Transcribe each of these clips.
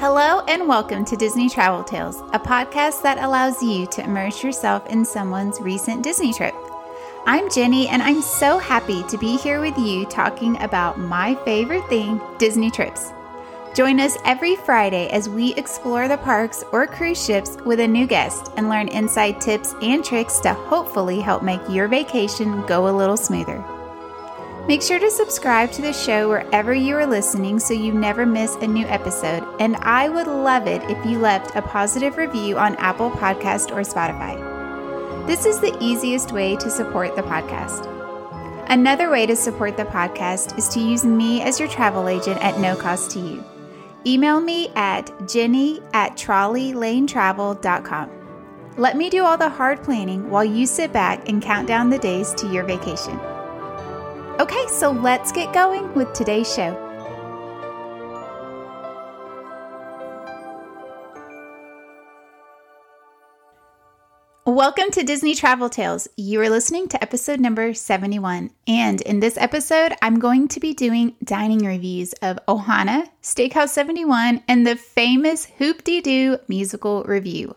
Hello, and welcome to Disney Travel Tales, a podcast that allows you to immerse yourself in someone's recent Disney trip. I'm Jenny, and I'm so happy to be here with you talking about my favorite thing Disney trips. Join us every Friday as we explore the parks or cruise ships with a new guest and learn inside tips and tricks to hopefully help make your vacation go a little smoother. Make sure to subscribe to the show wherever you are listening so you never miss a new episode. And I would love it if you left a positive review on Apple Podcast or Spotify. This is the easiest way to support the podcast. Another way to support the podcast is to use me as your travel agent at no cost to you. Email me at jenny at trolleylanetravel.com. Let me do all the hard planning while you sit back and count down the days to your vacation. Okay, so let's get going with today's show. Welcome to Disney Travel Tales. You are listening to episode number 71. And in this episode, I'm going to be doing dining reviews of Ohana, Steakhouse 71, and the famous Hoop-Dee-Doo musical revue.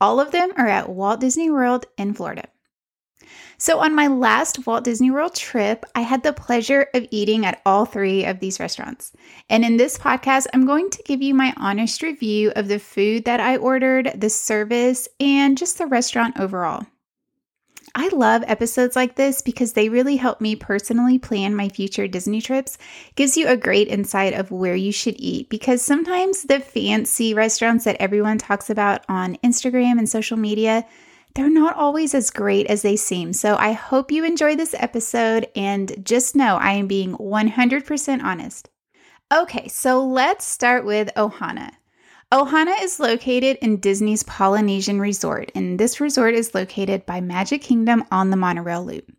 All of them are at Walt Disney World in Florida. So, on my last Walt Disney World trip, I had the pleasure of eating at all three of these restaurants. And in this podcast, I'm going to give you my honest review of the food that I ordered, the service, and just the restaurant overall. I love episodes like this because they really help me personally plan my future Disney trips. Gives you a great insight of where you should eat because sometimes the fancy restaurants that everyone talks about on Instagram and social media, they're not always as great as they seem. So I hope you enjoy this episode and just know I am being 100% honest. Okay, so let's start with Ohana. Ohana is located in Disney's Polynesian Resort, and this resort is located by Magic Kingdom on the monorail loop.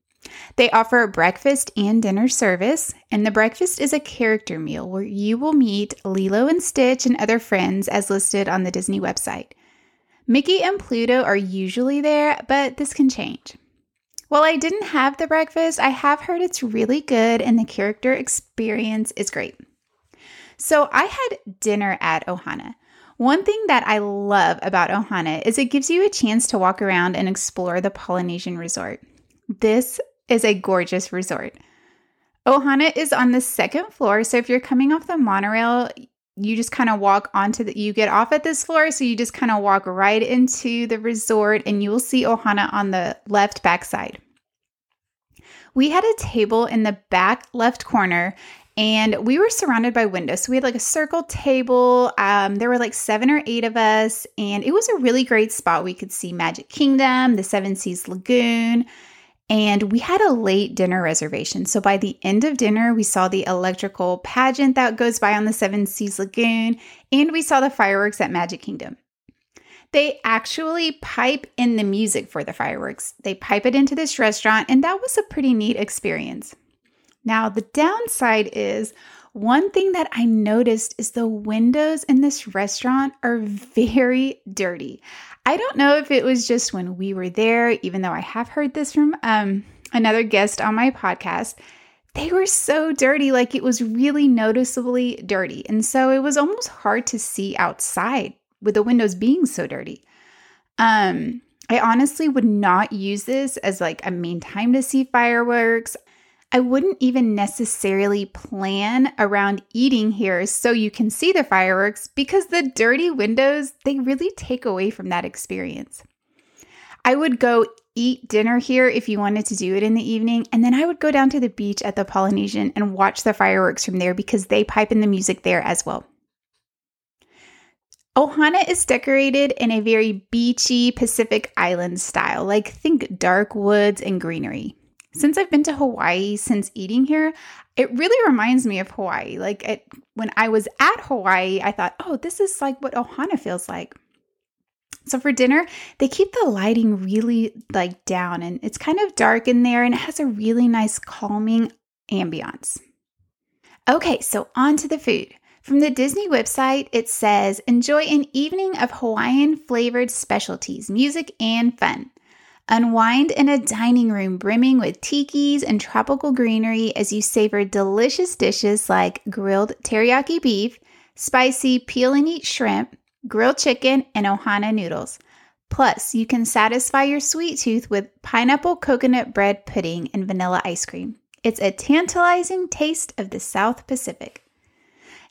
They offer a breakfast and dinner service, and the breakfast is a character meal where you will meet Lilo and Stitch and other friends as listed on the Disney website. Mickey and Pluto are usually there, but this can change. While I didn't have the breakfast, I have heard it's really good and the character experience is great. So I had dinner at Ohana. One thing that I love about Ohana is it gives you a chance to walk around and explore the Polynesian resort. This is a gorgeous resort. Ohana is on the second floor, so if you're coming off the monorail, you just kind of walk onto the you get off at this floor so you just kind of walk right into the resort and you will see ohana on the left back side. We had a table in the back left corner and we were surrounded by windows. So we had like a circle table um, there were like seven or eight of us and it was a really great spot. We could see magic kingdom the seven seas lagoon and we had a late dinner reservation. So by the end of dinner, we saw the electrical pageant that goes by on the Seven Seas Lagoon, and we saw the fireworks at Magic Kingdom. They actually pipe in the music for the fireworks. They pipe it into this restaurant, and that was a pretty neat experience. Now, the downside is one thing that I noticed is the windows in this restaurant are very dirty. I don't know if it was just when we were there, even though I have heard this from um, another guest on my podcast. They were so dirty, like it was really noticeably dirty. And so it was almost hard to see outside with the windows being so dirty. Um, I honestly would not use this as like a main time to see fireworks. I wouldn't even necessarily plan around eating here so you can see the fireworks because the dirty windows, they really take away from that experience. I would go eat dinner here if you wanted to do it in the evening, and then I would go down to the beach at the Polynesian and watch the fireworks from there because they pipe in the music there as well. Ohana is decorated in a very beachy Pacific Island style, like think dark woods and greenery since I've been to Hawaii since eating here, it really reminds me of Hawaii. Like it, when I was at Hawaii, I thought, oh, this is like what Ohana feels like. So for dinner, they keep the lighting really like down and it's kind of dark in there and it has a really nice calming ambiance. Okay, so on to the food. From the Disney website, it says enjoy an evening of Hawaiian flavored specialties, music, and fun. Unwind in a dining room brimming with tikis and tropical greenery as you savor delicious dishes like grilled teriyaki beef, spicy peel and eat shrimp, grilled chicken, and ohana noodles. Plus, you can satisfy your sweet tooth with pineapple coconut bread pudding and vanilla ice cream. It's a tantalizing taste of the South Pacific.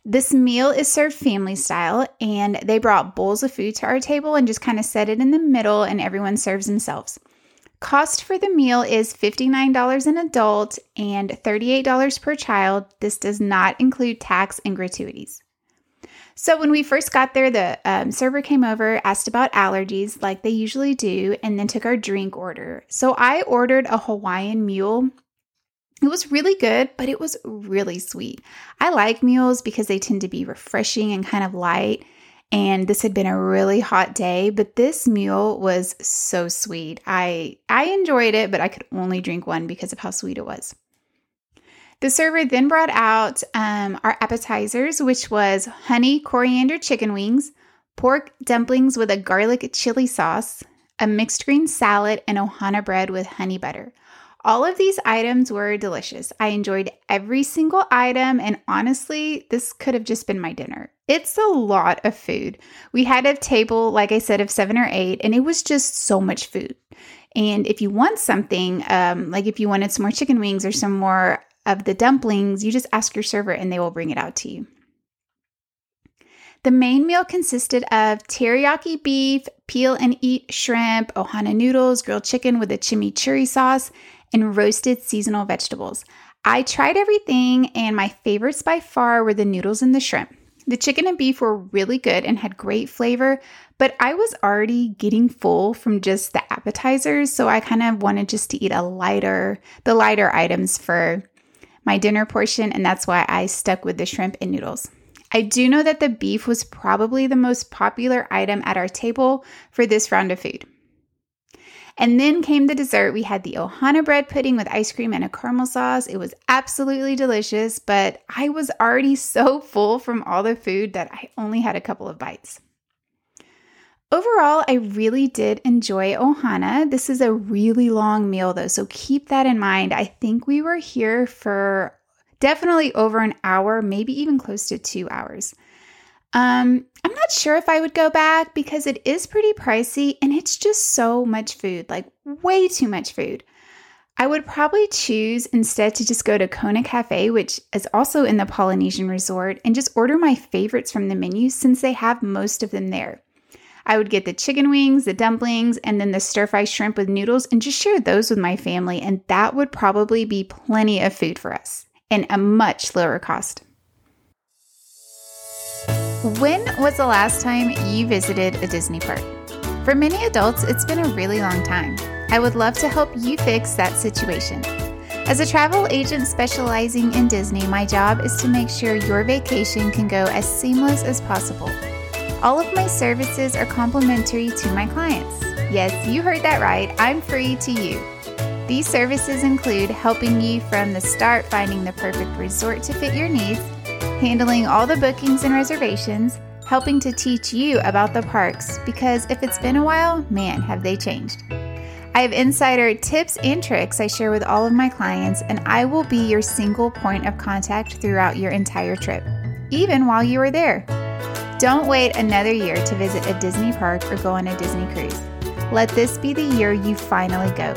This meal is served family style, and they brought bowls of food to our table and just kind of set it in the middle, and everyone serves themselves. Cost for the meal is $59 an adult and $38 per child. This does not include tax and gratuities. So, when we first got there, the um, server came over, asked about allergies like they usually do, and then took our drink order. So, I ordered a Hawaiian mule. It was really good, but it was really sweet. I like mules because they tend to be refreshing and kind of light. And this had been a really hot day, but this mule was so sweet. I I enjoyed it, but I could only drink one because of how sweet it was. The server then brought out um, our appetizers, which was honey coriander chicken wings, pork dumplings with a garlic chili sauce, a mixed green salad, and ohana bread with honey butter. All of these items were delicious. I enjoyed every single item, and honestly, this could have just been my dinner. It's a lot of food. We had a table, like I said, of seven or eight, and it was just so much food. And if you want something, um, like if you wanted some more chicken wings or some more of the dumplings, you just ask your server and they will bring it out to you. The main meal consisted of teriyaki beef, peel and eat shrimp, ohana noodles, grilled chicken with a chimichurri sauce, and roasted seasonal vegetables. I tried everything, and my favorites by far were the noodles and the shrimp. The chicken and beef were really good and had great flavor, but I was already getting full from just the appetizers, so I kind of wanted just to eat a lighter, the lighter items for my dinner portion, and that's why I stuck with the shrimp and noodles. I do know that the beef was probably the most popular item at our table for this round of food. And then came the dessert. We had the Ohana bread pudding with ice cream and a caramel sauce. It was absolutely delicious, but I was already so full from all the food that I only had a couple of bites. Overall, I really did enjoy Ohana. This is a really long meal though, so keep that in mind. I think we were here for definitely over an hour, maybe even close to two hours. Um, sure if I would go back because it is pretty pricey and it's just so much food, like way too much food. I would probably choose instead to just go to Kona Cafe, which is also in the Polynesian resort, and just order my favorites from the menu since they have most of them there. I would get the chicken wings, the dumplings, and then the stir fry shrimp with noodles and just share those with my family. And that would probably be plenty of food for us and a much lower cost. When was the last time you visited a Disney park? For many adults, it's been a really long time. I would love to help you fix that situation. As a travel agent specializing in Disney, my job is to make sure your vacation can go as seamless as possible. All of my services are complimentary to my clients. Yes, you heard that right. I'm free to you. These services include helping you from the start finding the perfect resort to fit your needs, handling all the bookings and reservations, helping to teach you about the parks because if it's been a while, man, have they changed. I have insider tips and tricks I share with all of my clients, and I will be your single point of contact throughout your entire trip, even while you are there. Don't wait another year to visit a Disney park or go on a Disney cruise. Let this be the year you finally go.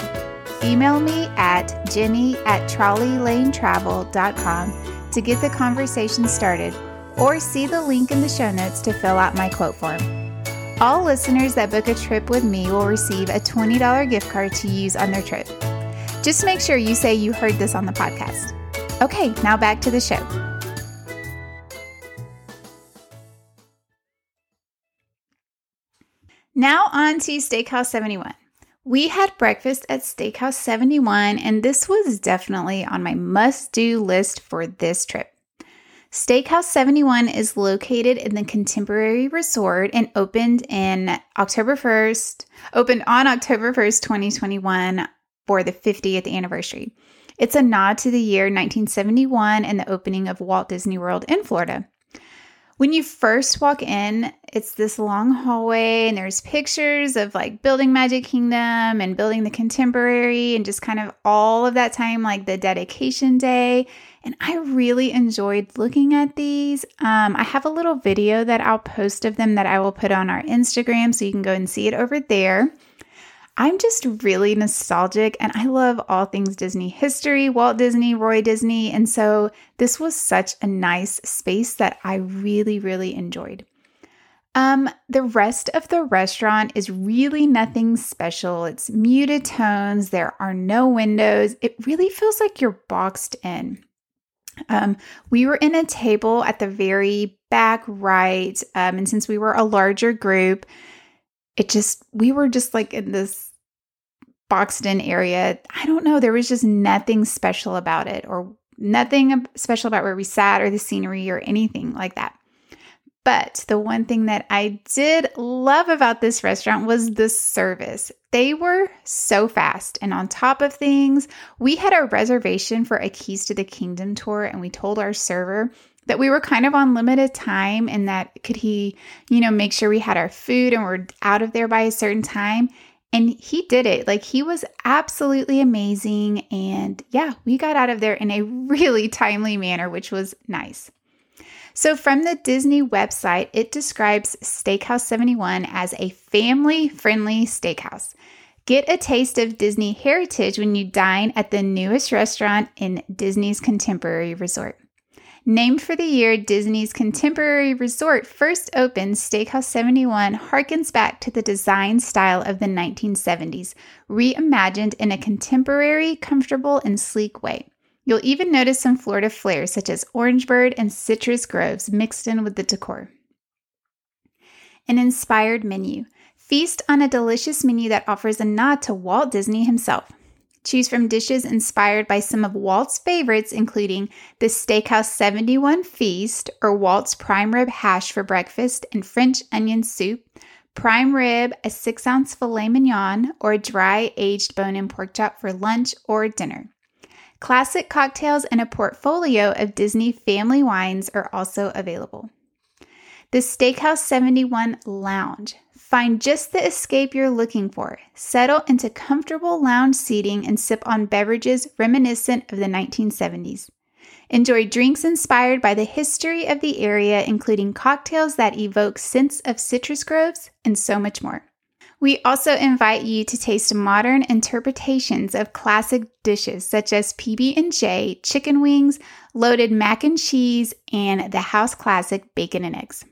Email me at jenny at trolleylanetravel.com to get the conversation started or see the link in the show notes to fill out my quote form. All listeners that book a trip with me will receive a $20 gift card to use on their trip. Just make sure you say you heard this on the podcast. Okay, now back to the show. Now on to Steakhouse 71. We had breakfast at Steakhouse 71, and this was definitely on my must do list for this trip. Steakhouse 71 is located in the Contemporary Resort and opened in October 1st, opened on October 1st, 2021 for the 50th anniversary. It's a nod to the year 1971 and the opening of Walt Disney World in Florida. When you first walk in, it's this long hallway, and there's pictures of like building Magic Kingdom and building the contemporary, and just kind of all of that time, like the dedication day. And I really enjoyed looking at these. Um, I have a little video that I'll post of them that I will put on our Instagram, so you can go and see it over there. I'm just really nostalgic and I love all things Disney history, Walt Disney, Roy Disney. And so this was such a nice space that I really, really enjoyed. Um, the rest of the restaurant is really nothing special. It's muted tones, there are no windows. It really feels like you're boxed in. Um, we were in a table at the very back right. Um, and since we were a larger group, it just, we were just like in this boxed in area. I don't know. There was just nothing special about it or nothing special about where we sat or the scenery or anything like that. But the one thing that I did love about this restaurant was the service. They were so fast. And on top of things, we had a reservation for a Keys to the Kingdom tour, and we told our server that we were kind of on limited time and that could he, you know, make sure we had our food and we're out of there by a certain time. And he did it. Like he was absolutely amazing. And yeah, we got out of there in a really timely manner, which was nice. So, from the Disney website, it describes Steakhouse 71 as a family friendly steakhouse. Get a taste of Disney heritage when you dine at the newest restaurant in Disney's Contemporary Resort. Named for the year Disney's Contemporary Resort first opened, Steakhouse 71 harkens back to the design style of the 1970s, reimagined in a contemporary, comfortable, and sleek way. You'll even notice some Florida flair, such as Orange Bird and citrus groves, mixed in with the decor. An inspired menu. Feast on a delicious menu that offers a nod to Walt Disney himself. Choose from dishes inspired by some of Walt's favorites, including the Steakhouse 71 Feast or Walt's Prime Rib Hash for breakfast and French onion soup, prime rib, a six ounce filet mignon, or dry aged bone in pork chop for lunch or dinner. Classic cocktails and a portfolio of Disney family wines are also available. The Steakhouse 71 Lounge Find just the escape you're looking for. Settle into comfortable lounge seating and sip on beverages reminiscent of the 1970s. Enjoy drinks inspired by the history of the area, including cocktails that evoke scents of citrus groves and so much more. We also invite you to taste modern interpretations of classic dishes such as PB&J, chicken wings, loaded mac and cheese, and the house classic bacon and eggs.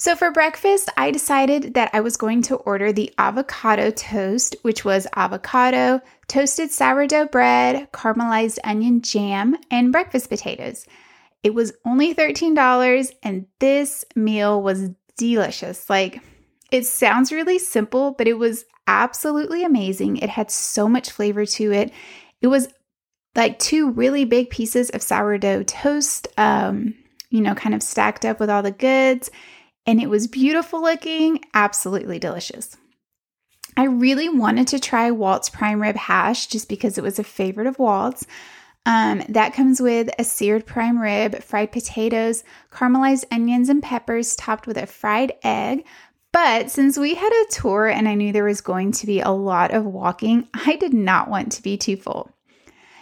So for breakfast, I decided that I was going to order the avocado toast, which was avocado, toasted sourdough bread, caramelized onion jam, and breakfast potatoes. It was only $13 and this meal was delicious. Like it sounds really simple, but it was absolutely amazing. It had so much flavor to it. It was like two really big pieces of sourdough toast, um, you know, kind of stacked up with all the goods and it was beautiful looking, absolutely delicious. I really wanted to try Walt's prime rib hash just because it was a favorite of Walt's. Um, that comes with a seared prime rib, fried potatoes, caramelized onions and peppers topped with a fried egg. But since we had a tour and I knew there was going to be a lot of walking, I did not want to be too full.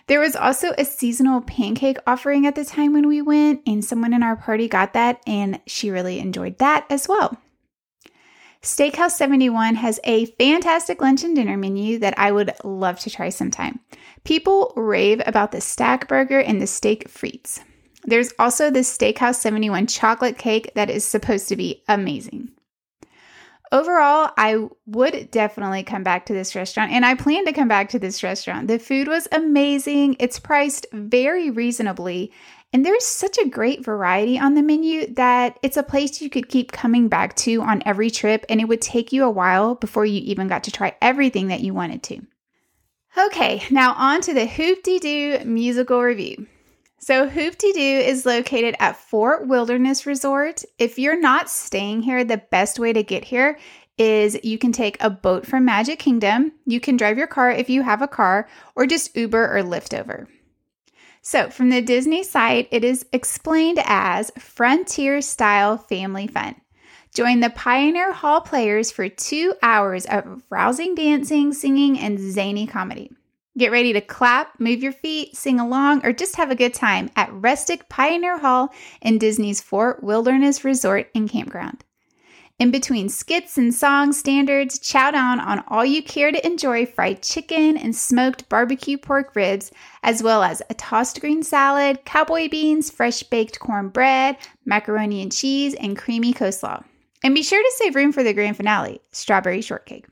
There was also a seasonal pancake offering at the time when we went, and someone in our party got that, and she really enjoyed that as well. Steakhouse 71 has a fantastic lunch and dinner menu that I would love to try sometime. People rave about the stack burger and the steak frites. There's also the Steakhouse 71 chocolate cake that is supposed to be amazing. Overall, I would definitely come back to this restaurant and I plan to come back to this restaurant. The food was amazing, it's priced very reasonably, and there's such a great variety on the menu that it's a place you could keep coming back to on every trip, and it would take you a while before you even got to try everything that you wanted to. Okay, now on to the Hoop-Dee-Doo musical revue. So, Hoop-Dee-Doo is located at Fort Wilderness Resort. If you're not staying here, the best way to get here is you can take a boat from Magic Kingdom. You can drive your car if you have a car, or just Uber or Lyft over. So, from the Disney site, it is explained as frontier style family fun. Join the Pioneer Hall players for two hours of rousing dancing, singing, and zany comedy. Get ready to clap, move your feet, sing along, or just have a good time at Rustic Pioneer Hall in Disney's Fort Wilderness Resort and Campground. In between skits and song standards, chow down on all you care to enjoy fried chicken and smoked barbecue pork ribs, as well as a tossed green salad, cowboy beans, fresh baked cornbread, macaroni and cheese, and creamy coleslaw. And be sure to save room for the grand finale strawberry shortcake.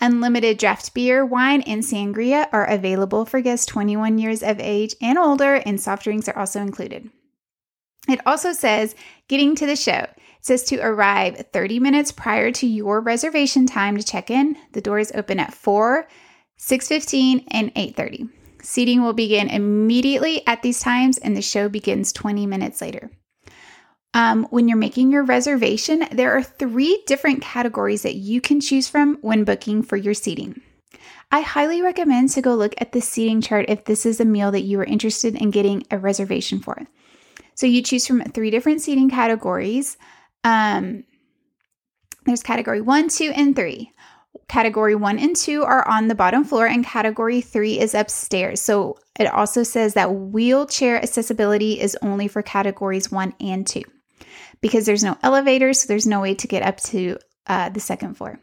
Unlimited draft beer, wine, and sangria are available for guests 21 years of age and older, and soft drinks are also included. It also says getting to the show. It says to arrive 30 minutes prior to your reservation time to check in. The doors open at 4, 6:15, and 8:30. Seating will begin immediately at these times and the show begins 20 minutes later. Um, when you're making your reservation, there are three different categories that you can choose from when booking for your seating. I highly recommend to go look at the seating chart if this is a meal that you are interested in getting a reservation for. So you choose from three different seating categories. Um, there's category one, two, and three. Category one and two are on the bottom floor, and category three is upstairs. So it also says that wheelchair accessibility is only for categories one and two because there's no elevator, so there's no way to get up to uh, the second floor.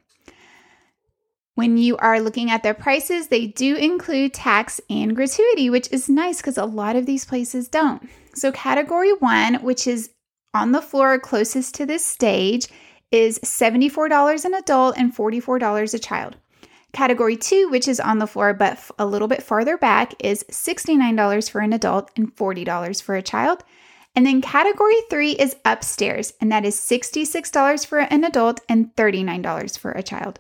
When you are looking at their prices, they do include tax and gratuity, which is nice because a lot of these places don't. So, category one, which is on the floor closest to this stage, is $74 an adult and $44 a child. Category two, which is on the floor but a little bit farther back, is $69 for an adult and $40 for a child. And then category three is upstairs, and that is $66 for an adult and $39 for a child.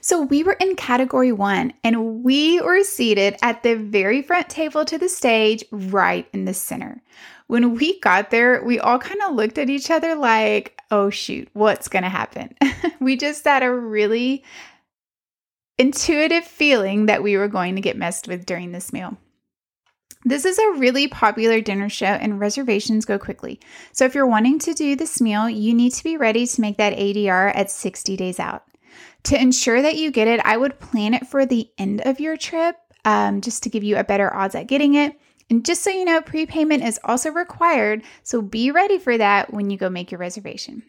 So we were in category one, and we were seated at the very front table to the stage, right in the center. When we got there, we all kind of looked at each other like, oh shoot, what's going to happen? we just had a really intuitive feeling that we were going to get messed with during this meal. This is a really popular dinner show and reservations go quickly. So if you're wanting to do this meal, you need to be ready to make that ADR at 60 days out. To ensure that you get it, I would plan it for the end of your trip um, just to give you a better odds at getting it. And just so you know, prepayment is also required, so be ready for that when you go make your reservation.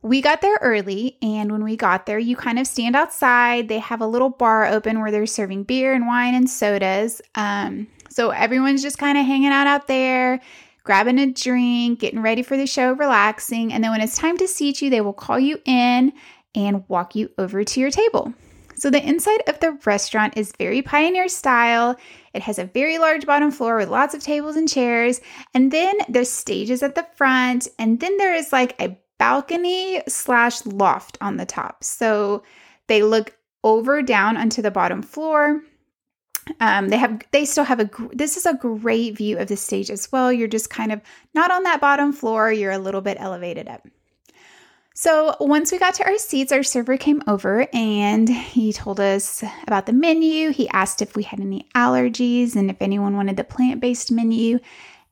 We got there early, and when we got there, you kind of stand outside. They have a little bar open where they're serving beer and wine and sodas. Um, so everyone's just kind of hanging out out there, grabbing a drink, getting ready for the show, relaxing. And then when it's time to seat you, they will call you in and walk you over to your table. So the inside of the restaurant is very pioneer style. It has a very large bottom floor with lots of tables and chairs. And then there's stages at the front. And then there is like a balcony slash loft on the top. So they look over down onto the bottom floor. Um, they have they still have a this is a great view of the stage as well. You're just kind of not on that bottom floor, you're a little bit elevated up. So once we got to our seats, our server came over and he told us about the menu. He asked if we had any allergies and if anyone wanted the plant-based menu.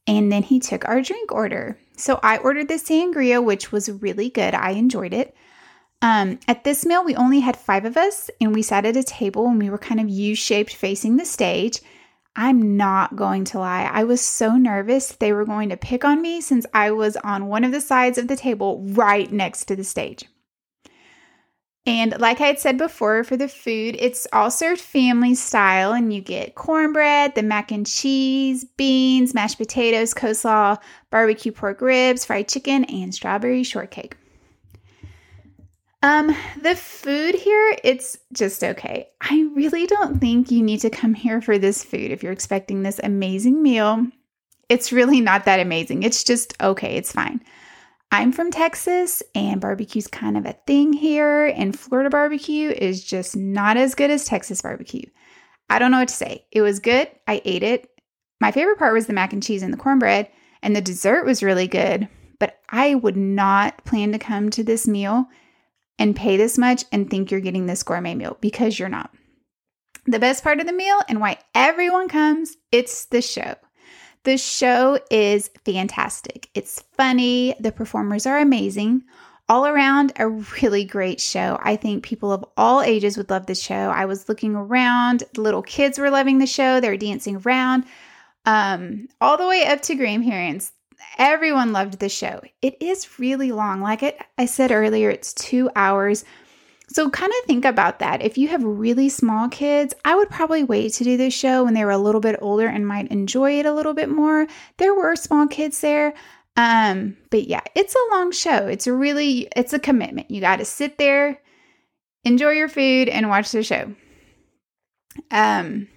And then he took our drink order. So I ordered the sangria, which was really good. I enjoyed it. Um, at this meal, we only had five of us, and we sat at a table and we were kind of U shaped facing the stage. I'm not going to lie, I was so nervous they were going to pick on me since I was on one of the sides of the table right next to the stage. And like I had said before, for the food, it's all served family style, and you get cornbread, the mac and cheese, beans, mashed potatoes, coleslaw, barbecue pork ribs, fried chicken, and strawberry shortcake. Um, the food here, it's just okay. I really don't think you need to come here for this food if you're expecting this amazing meal. It's really not that amazing. It's just okay, it's fine. I'm from Texas and barbecue's kind of a thing here, and Florida barbecue is just not as good as Texas barbecue. I don't know what to say. It was good. I ate it. My favorite part was the mac and cheese and the cornbread, and the dessert was really good, but I would not plan to come to this meal and pay this much and think you're getting this gourmet meal because you're not. The best part of the meal and why everyone comes, it's the show. The show is fantastic. It's funny, the performers are amazing. All around, a really great show. I think people of all ages would love the show. I was looking around, the little kids were loving the show, they were dancing around, um, all the way up to Graham grandparents. Everyone loved the show. It is really long. Like it, I said earlier, it's two hours. So, kind of think about that. If you have really small kids, I would probably wait to do this show when they were a little bit older and might enjoy it a little bit more. There were small kids there. Um, but yeah, it's a long show. It's really it's a commitment. You got to sit there, enjoy your food and watch the show. Um,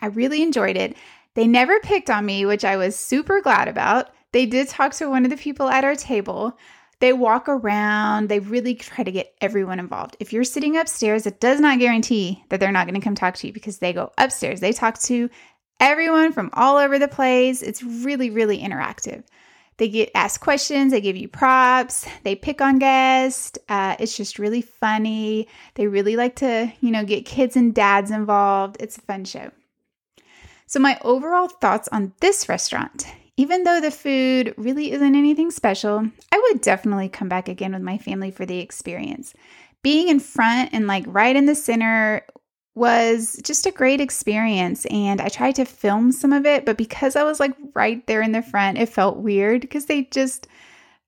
I really enjoyed it. They never picked on me, which I was super glad about. They did talk to one of the people at our table. They walk around, they really try to get everyone involved. If you're sitting upstairs, it does not guarantee that they're not going to come talk to you because they go upstairs. They talk to everyone from all over the place. It's really, really interactive. They get asked questions, they give you props, they pick on guests. Uh, it's just really funny. They really like to, you know, get kids and dads involved. It's a fun show. So, my overall thoughts on this restaurant even though the food really isn't anything special, I would definitely come back again with my family for the experience. Being in front and like right in the center was just a great experience and I tried to film some of it, but because I was like right there in the front, it felt weird because they just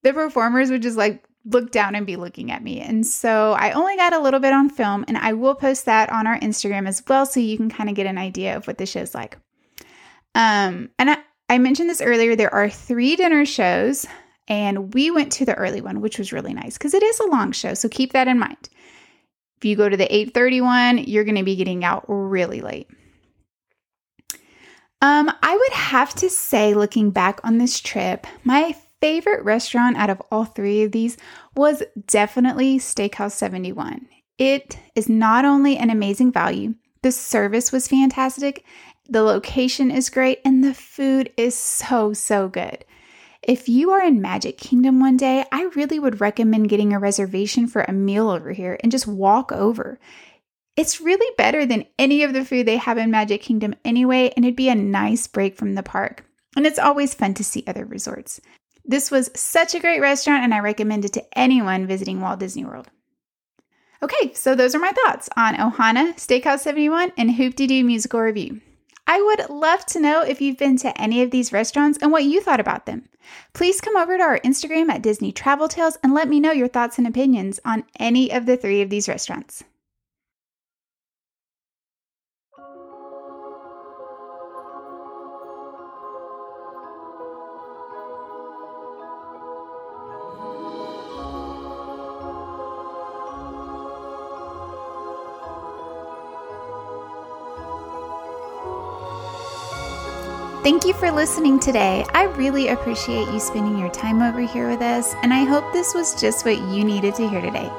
the performers would just like look down and be looking at me. And so I only got a little bit on film and I will post that on our Instagram as well so you can kind of get an idea of what the show's like. Um and I I mentioned this earlier. There are three dinner shows, and we went to the early one, which was really nice because it is a long show. So keep that in mind. If you go to the 8:31, you're going to be getting out really late. Um, I would have to say, looking back on this trip, my favorite restaurant out of all three of these was definitely Steakhouse 71. It is not only an amazing value, the service was fantastic, the location is great and the food is so, so good. If you are in Magic Kingdom one day, I really would recommend getting a reservation for a meal over here and just walk over. It's really better than any of the food they have in Magic Kingdom anyway, and it'd be a nice break from the park. And it's always fun to see other resorts. This was such a great restaurant, and I recommend it to anyone visiting Walt Disney World. Okay, so those are my thoughts on Ohana, Steakhouse 71, and Hoop-Dee-Doo Musical Revue. I would love to know if you've been to any of these restaurants and what you thought about them. Please come over to our Instagram at Disney Travel Tales and let me know your thoughts and opinions on any of the three of these restaurants. Thank you for listening today. I really appreciate you spending your time over here with us, and I hope this was just what you needed to hear today.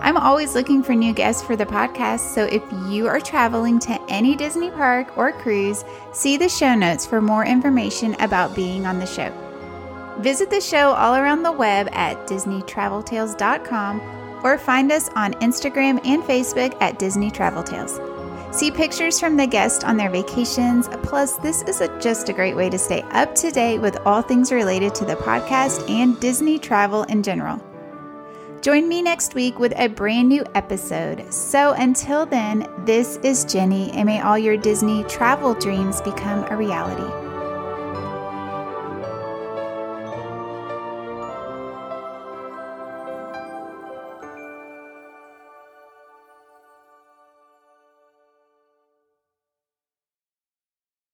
I'm always looking for new guests for the podcast, so if you are traveling to any Disney park or cruise, see the show notes for more information about being on the show. Visit the show all around the web at DisneyTravelTales.com or find us on Instagram and Facebook at Disney Travel Tales. See pictures from the guests on their vacations. Plus, this is a, just a great way to stay up to date with all things related to the podcast and Disney travel in general. Join me next week with a brand new episode. So until then, this is Jenny, and may all your Disney travel dreams become a reality.